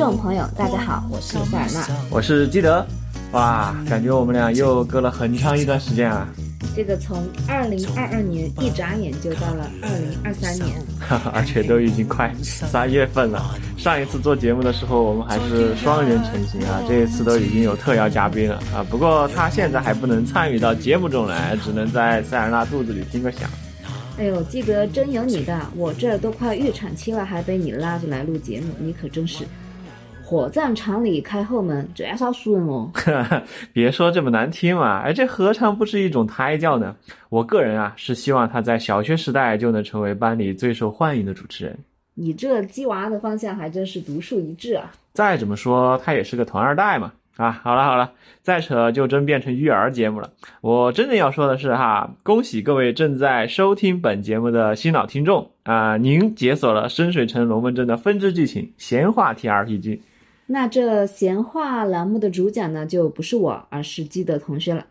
众朋友，大家好，我是塞尔纳，我是基德。哇，感觉我们俩又隔了很长一段时间啊！这个从二零二二年一眨眼就到了二零二三年，而且都已经快三月份了。上一次做节目的时候，我们还是双人成行啊，这一次都已经有特邀嘉宾了啊。不过他现在还不能参与到节目中来，只能在塞尔纳肚子里听个响。哎呦，记得真有你的！我这都快预产期了，还被你拉着来录节目，你可真是火葬场里开后门，这少熟人哦。别说这么难听嘛，哎，这何尝不是一种胎教呢？我个人啊，是希望他在小学时代就能成为班里最受欢迎的主持人。你这鸡娃的方向还真是独树一帜啊！再怎么说，他也是个团二代嘛。啊，好了好了，再扯就真变成育儿节目了。我真的要说的是哈，恭喜各位正在收听本节目的新老听众啊，您解锁了深水城龙门阵的分支剧情闲话 T R P G。那这闲话栏目的主讲呢，就不是我，而是基德同学了。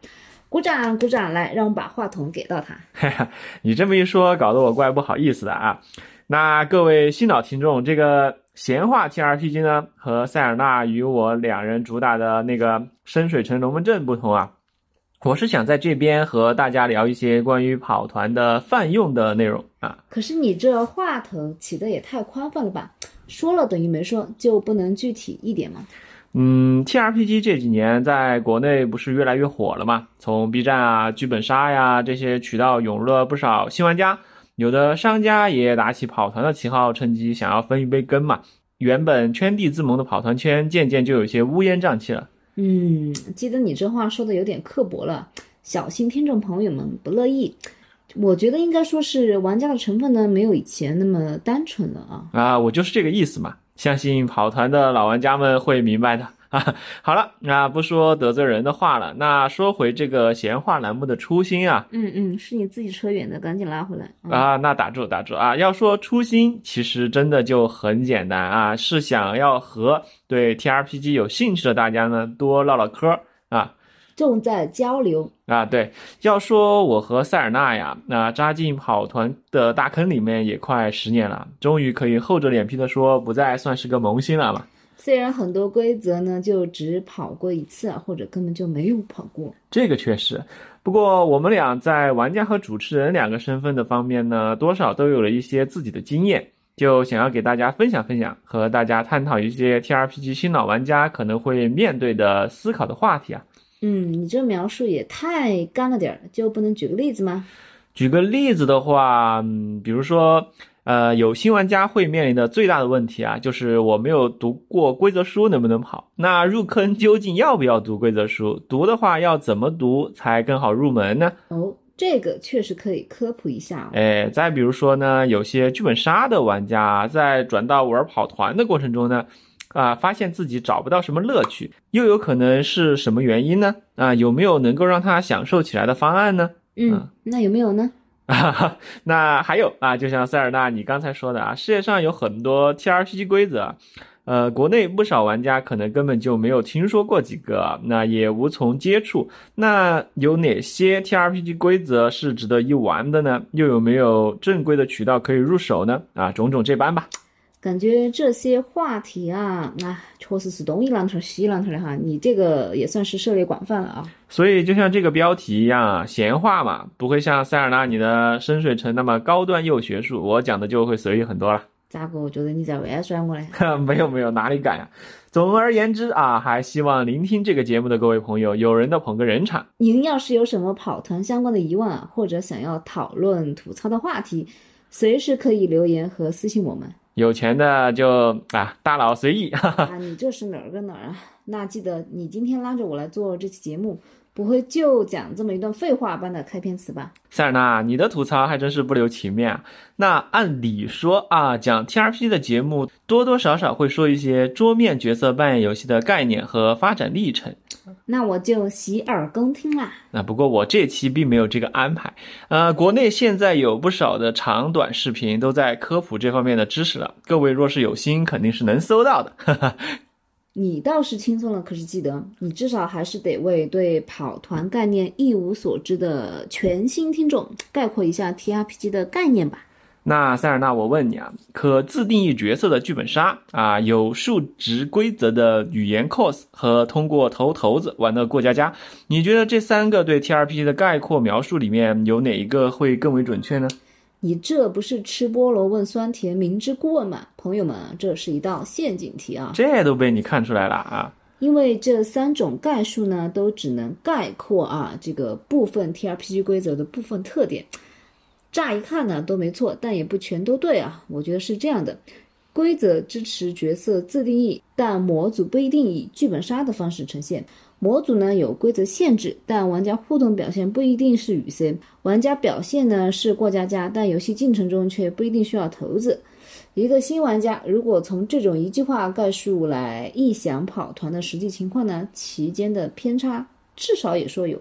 鼓掌鼓掌，来，让我把话筒给到他。哈哈，你这么一说，搞得我怪不好意思的啊。那各位新老听众，这个。闲话 T R P G 呢，和塞尔纳与我两人主打的那个深水城龙门阵不同啊，我是想在这边和大家聊一些关于跑团的泛用的内容啊。可是你这话头起的也太宽泛了吧？说了等于没说，就不能具体一点吗？嗯，T R P G 这几年在国内不是越来越火了吗？从 B 站啊、剧本杀呀这些渠道涌入了不少新玩家。有的商家也打起跑团的旗号，趁机想要分一杯羹嘛。原本圈地自萌的跑团圈，渐渐就有些乌烟瘴气了。嗯，记得你这话说的有点刻薄了，小心听众朋友们不乐意。我觉得应该说是玩家的成分呢，没有以前那么单纯了啊。啊，我就是这个意思嘛。相信跑团的老玩家们会明白的。啊，好了，那不说得罪人的话了。那说回这个闲话栏目的初心啊，嗯嗯，是你自己扯远的，赶紧拉回来啊。那打住打住啊，要说初心，其实真的就很简单啊，是想要和对 T R P G 有兴趣的大家呢多唠唠嗑啊，重在交流啊。对，要说我和塞尔纳呀，那扎进跑团的大坑里面也快十年了，终于可以厚着脸皮的说，不再算是个萌新了嘛。虽然很多规则呢，就只跑过一次，或者根本就没有跑过。这个确实，不过我们俩在玩家和主持人两个身份的方面呢，多少都有了一些自己的经验，就想要给大家分享分享，和大家探讨一些 T R P G 新老玩家可能会面对的思考的话题啊。嗯，你这描述也太干了点儿，就不能举个例子吗？举个例子的话，嗯，比如说。呃，有新玩家会面临的最大的问题啊，就是我没有读过规则书，能不能跑？那入坑究竟要不要读规则书？读的话要怎么读才更好入门呢？哦，这个确实可以科普一下。哎，再比如说呢，有些剧本杀的玩家在转到玩跑团的过程中呢，啊，发现自己找不到什么乐趣，又有可能是什么原因呢？啊，有没有能够让他享受起来的方案呢？嗯，那有没有呢？啊，那还有啊，就像塞尔纳你刚才说的啊，世界上有很多 T R P G 规则，呃，国内不少玩家可能根本就没有听说过几个，那也无从接触。那有哪些 T R P G 规则是值得一玩的呢？又有没有正规的渠道可以入手呢？啊，种种这般吧。感觉这些话题啊，那确实是东一榔头西一榔头的哈。你这个也算是涉猎广泛了啊。所以就像这个标题一样啊，闲话嘛，不会像塞尔纳你的深水城那么高端又学术，我讲的就会随意很多了。咋个？我觉得你在玩耍我嘞？没有没有，哪里敢呀？总而言之啊，还希望聆听这个节目的各位朋友，有人的捧个人场。您要是有什么跑团相关的疑问啊，或者想要讨论吐槽的话题，随时可以留言和私信我们。有钱的就啊，大佬随意。啊，你这是哪儿跟哪儿啊？那记得你今天拉着我来做这期节目，不会就讲这么一段废话般的开篇词吧？塞尔纳，你的吐槽还真是不留情面啊。那按理说啊，讲 T R P 的节目多多少少会说一些桌面角色扮演游戏的概念和发展历程。那我就洗耳恭听啦。那不过我这期并没有这个安排。呃，国内现在有不少的长短视频都在科普这方面的知识了，各位若是有心，肯定是能搜到的。你倒是轻松了，可是记得你至少还是得为对跑团概念一无所知的全新听众概括一下 T R P G 的概念吧。那塞尔纳，我问你啊，可自定义角色的剧本杀啊，有数值规则的语言 cos 和通过投骰子玩的过家家，你觉得这三个对 T R P G 的概括描述里面有哪一个会更为准确呢？你这不是吃菠萝问酸甜，明知故问吗？朋友们，这是一道陷阱题啊！这都被你看出来了啊！因为这三种概述呢，都只能概括啊这个部分 T R P G 规则的部分特点。乍一看呢都没错，但也不全都对啊。我觉得是这样的：规则支持角色自定义，但模组不一定以剧本杀的方式呈现。模组呢有规则限制，但玩家互动表现不一定是与 C。玩家表现呢是过家家，但游戏进程中却不一定需要骰子。一个新玩家如果从这种一句话概述来臆想跑团的实际情况呢，其间的偏差至少也说有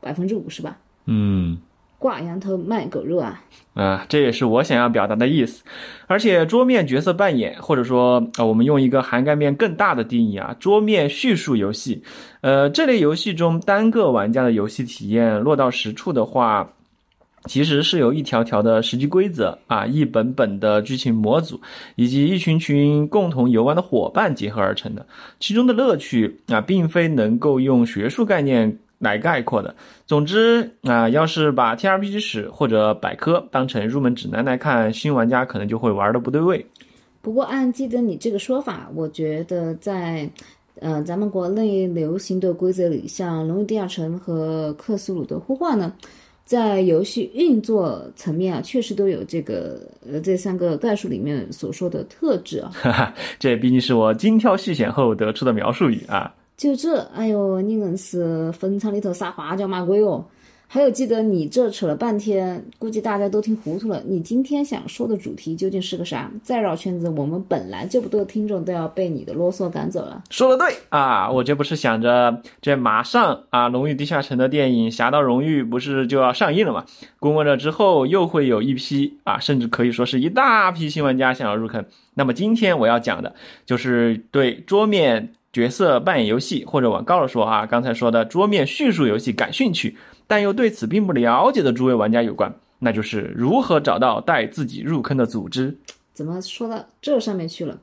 百分之五十吧。嗯。挂羊头卖狗肉啊！啊，这也是我想要表达的意思。而且桌面角色扮演，或者说啊，我们用一个涵盖面更大的定义啊，桌面叙述游戏，呃，这类游戏中单个玩家的游戏体验落到实处的话，其实是由一条条的实际规则啊，一本本的剧情模组，以及一群群共同游玩的伙伴结合而成的。其中的乐趣啊，并非能够用学术概念。来概括的。总之啊，要是把 T R P G 史或者百科当成入门指南来看，新玩家可能就会玩的不对味。不过按记得你这个说法，我觉得在呃咱们国内流行的规则里，像《龙与地下城》和《克苏鲁的呼唤》呢，在游戏运作层面啊，确实都有这个呃这三个概述里面所说的特质啊。哈哈，这毕竟是我精挑细选后得出的描述语啊。就这，哎呦，你硬是坟场里头撒花椒骂鬼哦！还有，记得你这扯了半天，估计大家都听糊涂了。你今天想说的主题究竟是个啥？再绕圈子，我们本来就不多听众都要被你的啰嗦赶走了。说的对啊，我这不是想着，这马上啊，《龙与地下城》的电影《侠盗荣誉》不是就要上映了吗？观摩了之后，又会有一批啊，甚至可以说是一大批新玩家想要入坑。那么今天我要讲的就是对桌面。角色扮演游戏，或者往高了说啊，刚才说的桌面叙述游戏感兴趣，但又对此并不了解的诸位玩家有关，那就是如何找到带自己入坑的组织。怎么说到这上面去了？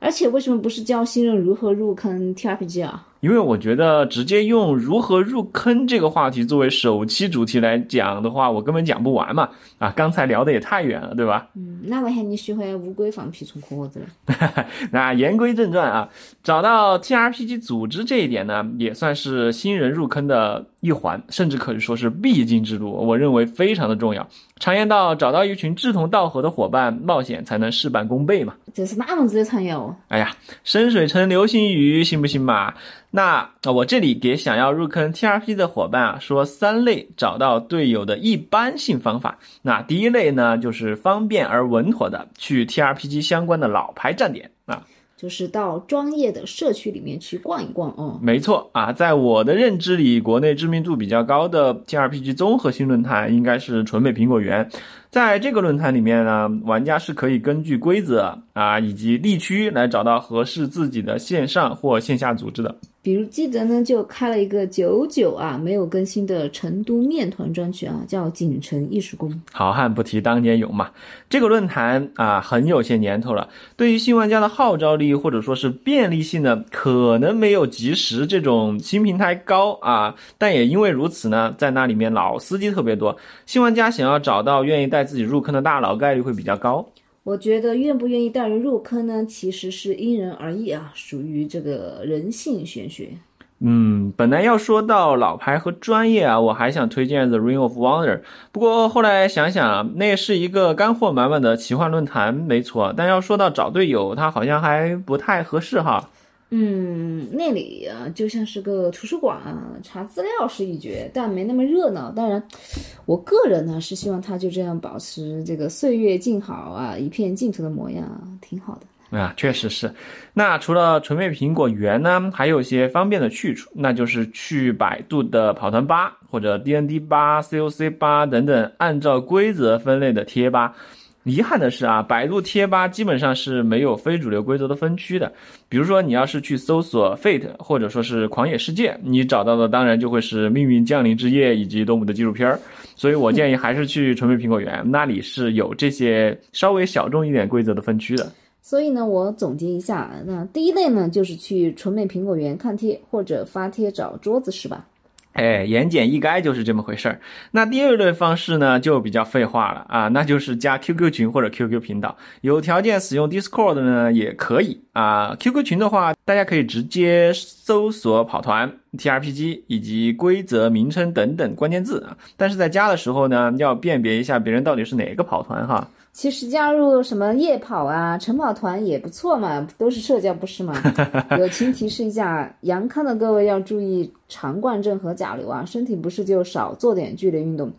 而且为什么不是教新人如何入坑 T R P G 啊？因为我觉得直接用如何入坑这个话题作为首期主题来讲的话，我根本讲不完嘛！啊，刚才聊的也太远了，对吧？嗯，那我喊你喜欢乌龟放屁充壳子了。那言归正传啊，找到 T R P G 组织这一点呢，也算是新人入坑的一环，甚至可以说是必经之路。我认为非常的重要。常言道，找到一群志同道合的伙伴，冒险才能事半功倍嘛。这是哪门子的常言哦？哎呀，深水城流星雨，信不信嘛？那我这里给想要入坑 T R P 的伙伴啊说三类找到队友的一般性方法。那第一类呢，就是方便而稳妥的去 T R P G 相关的老牌站点啊。就是到专业的社区里面去逛一逛哦。没错啊，在我的认知里，国内知名度比较高的 T R P G 综合性论坛应该是纯美苹果园。在这个论坛里面呢，玩家是可以根据规则啊以及地区来找到合适自己的线上或线下组织的。比如记得呢，就开了一个久久啊没有更新的成都面团专区啊，叫锦城艺术宫。好汉不提当年勇嘛，这个论坛啊很有些年头了，对于新玩家的号召力或者说是便利性呢，可能没有即时这种新平台高啊，但也因为如此呢，在那里面老司机特别多，新玩家想要找到愿意带自己入坑的大佬概率会比较高。我觉得愿不愿意带人入坑呢，其实是因人而异啊，属于这个人性玄学。嗯，本来要说到老牌和专业啊，我还想推荐 The Ring of Wonder，不过后来想想，那是一个干货满满的奇幻论坛，没错。但要说到找队友，它好像还不太合适哈。嗯，那里啊就像是个图书馆，查资料是一绝，但没那么热闹。当然，我个人呢是希望它就这样保持这个岁月静好啊，一片净土的模样，挺好的。啊，确实是。那除了纯美苹果园呢，还有一些方便的去处，那就是去百度的跑团吧或者 D N D 吧、C O C 吧等等，按照规则分类的贴吧。遗憾的是啊，百度贴吧基本上是没有非主流规则的分区的。比如说，你要是去搜索 Fate 或者说是狂野世界，你找到的当然就会是命运降临之夜以及动物的纪录片儿。所以我建议还是去纯美苹果园，那里是有这些稍微小众一点规则的分区的。所以呢，我总结一下，那第一类呢，就是去纯美苹果园看贴或者发贴找桌子，是吧？哎，言简意赅就是这么回事儿。那第二类方式呢，就比较废话了啊，那就是加 QQ 群或者 QQ 频道。有条件使用 Discord 呢，也可以啊。QQ 群的话，大家可以直接搜索“跑团 TRPG” 以及规则名称等等关键字啊。但是在加的时候呢，要辨别一下别人到底是哪个跑团哈。其实加入什么夜跑啊、晨跑团也不错嘛，都是社交，不是吗？友情提示一下，阳康的各位要注意肠灌症和甲流啊，身体不适就少做点剧烈运动。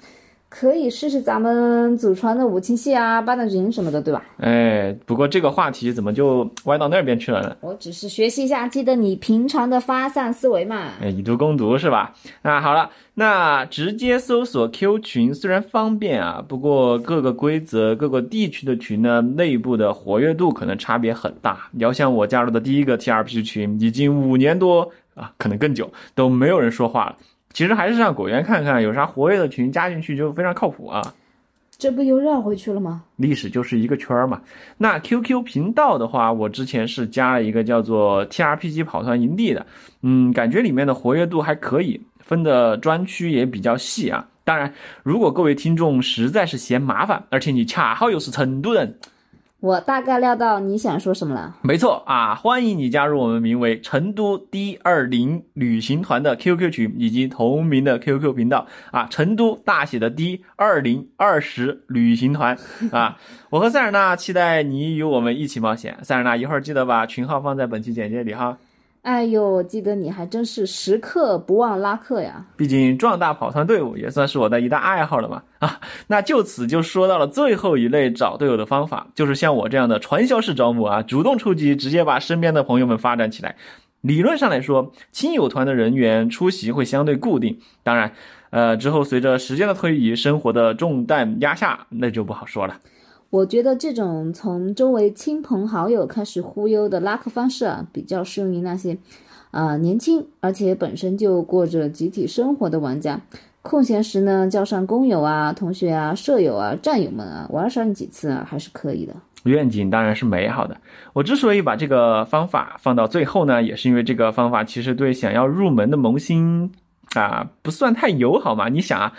可以试试咱们祖传的五禽戏啊、八段锦什么的，对吧？哎，不过这个话题怎么就歪到那边去了呢？我只是学习一下，记得你平常的发散思维嘛。哎，以毒攻毒是吧？那好了，那直接搜索 Q 群虽然方便啊，不过各个规则、各个地区的群呢，内部的活跃度可能差别很大。你要像我加入的第一个 TRP 群，已经五年多啊，可能更久都没有人说话了。其实还是上果园看看有啥活跃的群加进去就非常靠谱啊。这不又绕回去了吗？历史就是一个圈儿嘛。那 QQ 频道的话，我之前是加了一个叫做 TRPG 跑团营地的，嗯，感觉里面的活跃度还可以，分的专区也比较细啊。当然，如果各位听众实在是嫌麻烦，而且你恰好又是成都人。我大概料到你想说什么了。没错啊，欢迎你加入我们名为“成都 D 二零旅行团”的 QQ 群以及同名的 QQ 频道啊，成都大写的 D 二零二十旅行团啊。我和塞尔纳期待你与我们一起冒险。塞尔纳，一会儿记得把群号放在本期简介里哈。哎呦，记得你还真是时刻不忘拉客呀！毕竟壮大跑团队伍也算是我的一大爱好了嘛。啊，那就此就说到了最后一类找队友的方法，就是像我这样的传销式招募啊，主动出击，直接把身边的朋友们发展起来。理论上来说，亲友团的人员出席会相对固定，当然，呃，之后随着时间的推移，生活的重担压下，那就不好说了。我觉得这种从周围亲朋好友开始忽悠的拉客方式啊，比较适用于那些，啊年轻而且本身就过着集体生活的玩家。空闲时呢，叫上工友啊、同学啊、舍友啊、战友们啊，玩上几次啊，还是可以的。愿景当然是美好的。我之所以把这个方法放到最后呢，也是因为这个方法其实对想要入门的萌新啊，不算太友好嘛。你想啊。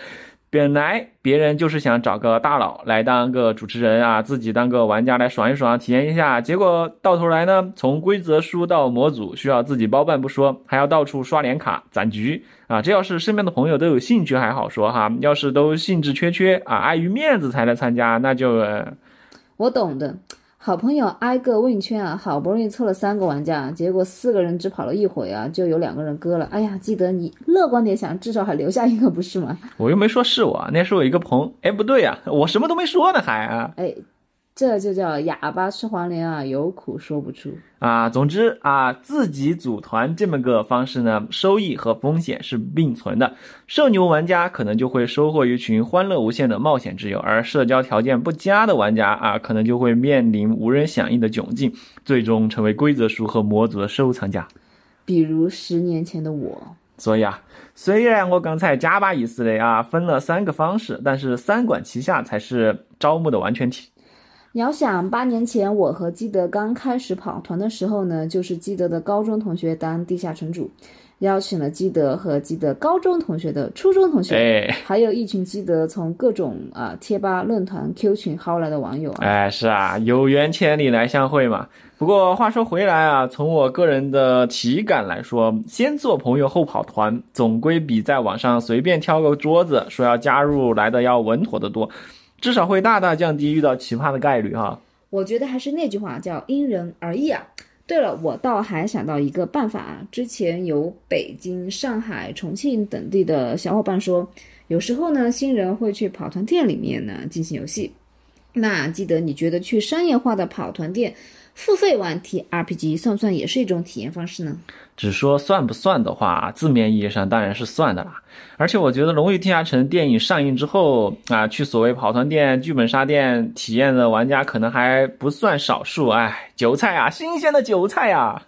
本来别人就是想找个大佬来当个主持人啊，自己当个玩家来爽一爽，体验一下。结果到头来呢，从规则书到模组需要自己包办不说，还要到处刷脸卡攒局啊。这要是身边的朋友都有兴趣还好说哈，要是都兴致缺缺啊，碍于面子才来参加，那就……我懂的。好朋友挨个问一圈啊，好不容易凑了三个玩家，结果四个人只跑了一回啊，就有两个人割了。哎呀，记得你乐观点想，至少还留下一个不是吗？我又没说是我，那是我一个朋。哎，不对呀，我什么都没说呢，还啊。哎。这就叫哑巴吃黄连啊，有苦说不出啊。总之啊，自己组团这么个方式呢，收益和风险是并存的。社牛玩家可能就会收获一群欢乐无限的冒险之友，而社交条件不佳的玩家啊，可能就会面临无人响应的窘境，最终成为规则书和模组的收藏家。比如十年前的我。所以啊，虽然我刚才加把意思的啊分了三个方式，但是三管齐下才是招募的完全体。你要想，八年前我和基德刚开始跑团的时候呢，就是基德的高中同学当地下城主，邀请了基德和基德高中同学的初中同学，还有一群基德从各种啊贴吧、论坛、Q 群薅来的网友啊。哎，是啊，有缘千里来相会嘛。不过话说回来啊，从我个人的体感来说，先做朋友后跑团，总归比在网上随便挑个桌子说要加入来的要稳妥得多。至少会大大降低遇到奇葩的概率哈。我觉得还是那句话，叫因人而异啊。对了，我倒还想到一个办法啊。之前有北京、上海、重庆等地的小伙伴说，有时候呢，新人会去跑团店里面呢进行游戏。那记得你觉得去商业化的跑团店付费玩 TRPG 算不算也是一种体验方式呢？只说算不算的话，字面意义上当然是算的啦。而且我觉得《龙与地下城》电影上映之后啊，去所谓跑团店、剧本杀店体验的玩家可能还不算少数。哎，韭菜啊，新鲜的韭菜啊！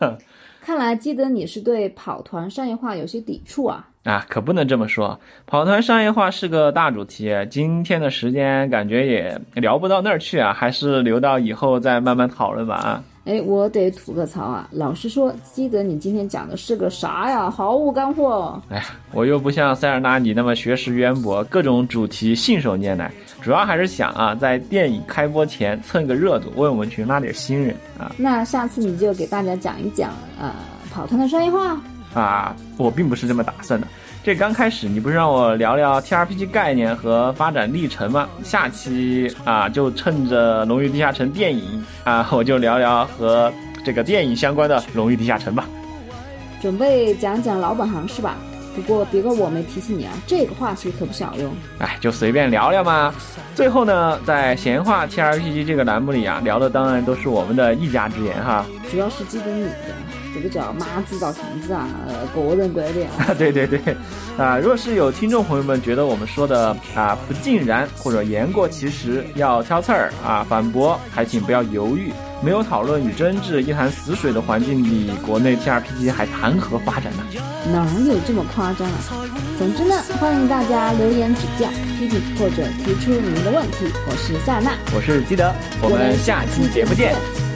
看来基德你是对跑团商业化有些抵触啊。啊，可不能这么说，跑团商业化是个大主题，今天的时间感觉也聊不到那儿去啊，还是留到以后再慢慢讨论吧啊。哎，我得吐个槽啊！老实说，基德你今天讲的是个啥呀？毫无干货。哎呀，我又不像塞尔纳你那么学识渊博，各种主题信手拈来，主要还是想啊，在电影开播前蹭个热度，为我们群拉点新人啊。那下次你就给大家讲一讲，呃，跑团的商业化。啊，我并不是这么打算的。这刚开始，你不是让我聊聊 T R P G 概念和发展历程吗？下期啊，就趁着《龙与地下城》电影啊，我就聊聊和这个电影相关的《龙与地下城》吧。准备讲讲老本行是吧？不过别怪我没提醒你啊，这个话题可不小哟。哎，就随便聊聊嘛。最后呢，在闲话 T R P G 这个栏目里啊，聊的当然都是我们的一家之言哈。主要是记得你的。这个叫马子找虫子啊，呃，个人观点啊。对对对，啊，若是有听众朋友们觉得我们说的啊不尽然或者言过其实，要挑刺儿啊反驳，还请不要犹豫。没有讨论与争执，一潭死水的环境里，国内 T R P G 还谈何发展呢？哪有这么夸张啊？总之呢，欢迎大家留言指教、批评或者提出您的问题。我是塞纳，我是基德，我们下期节目见。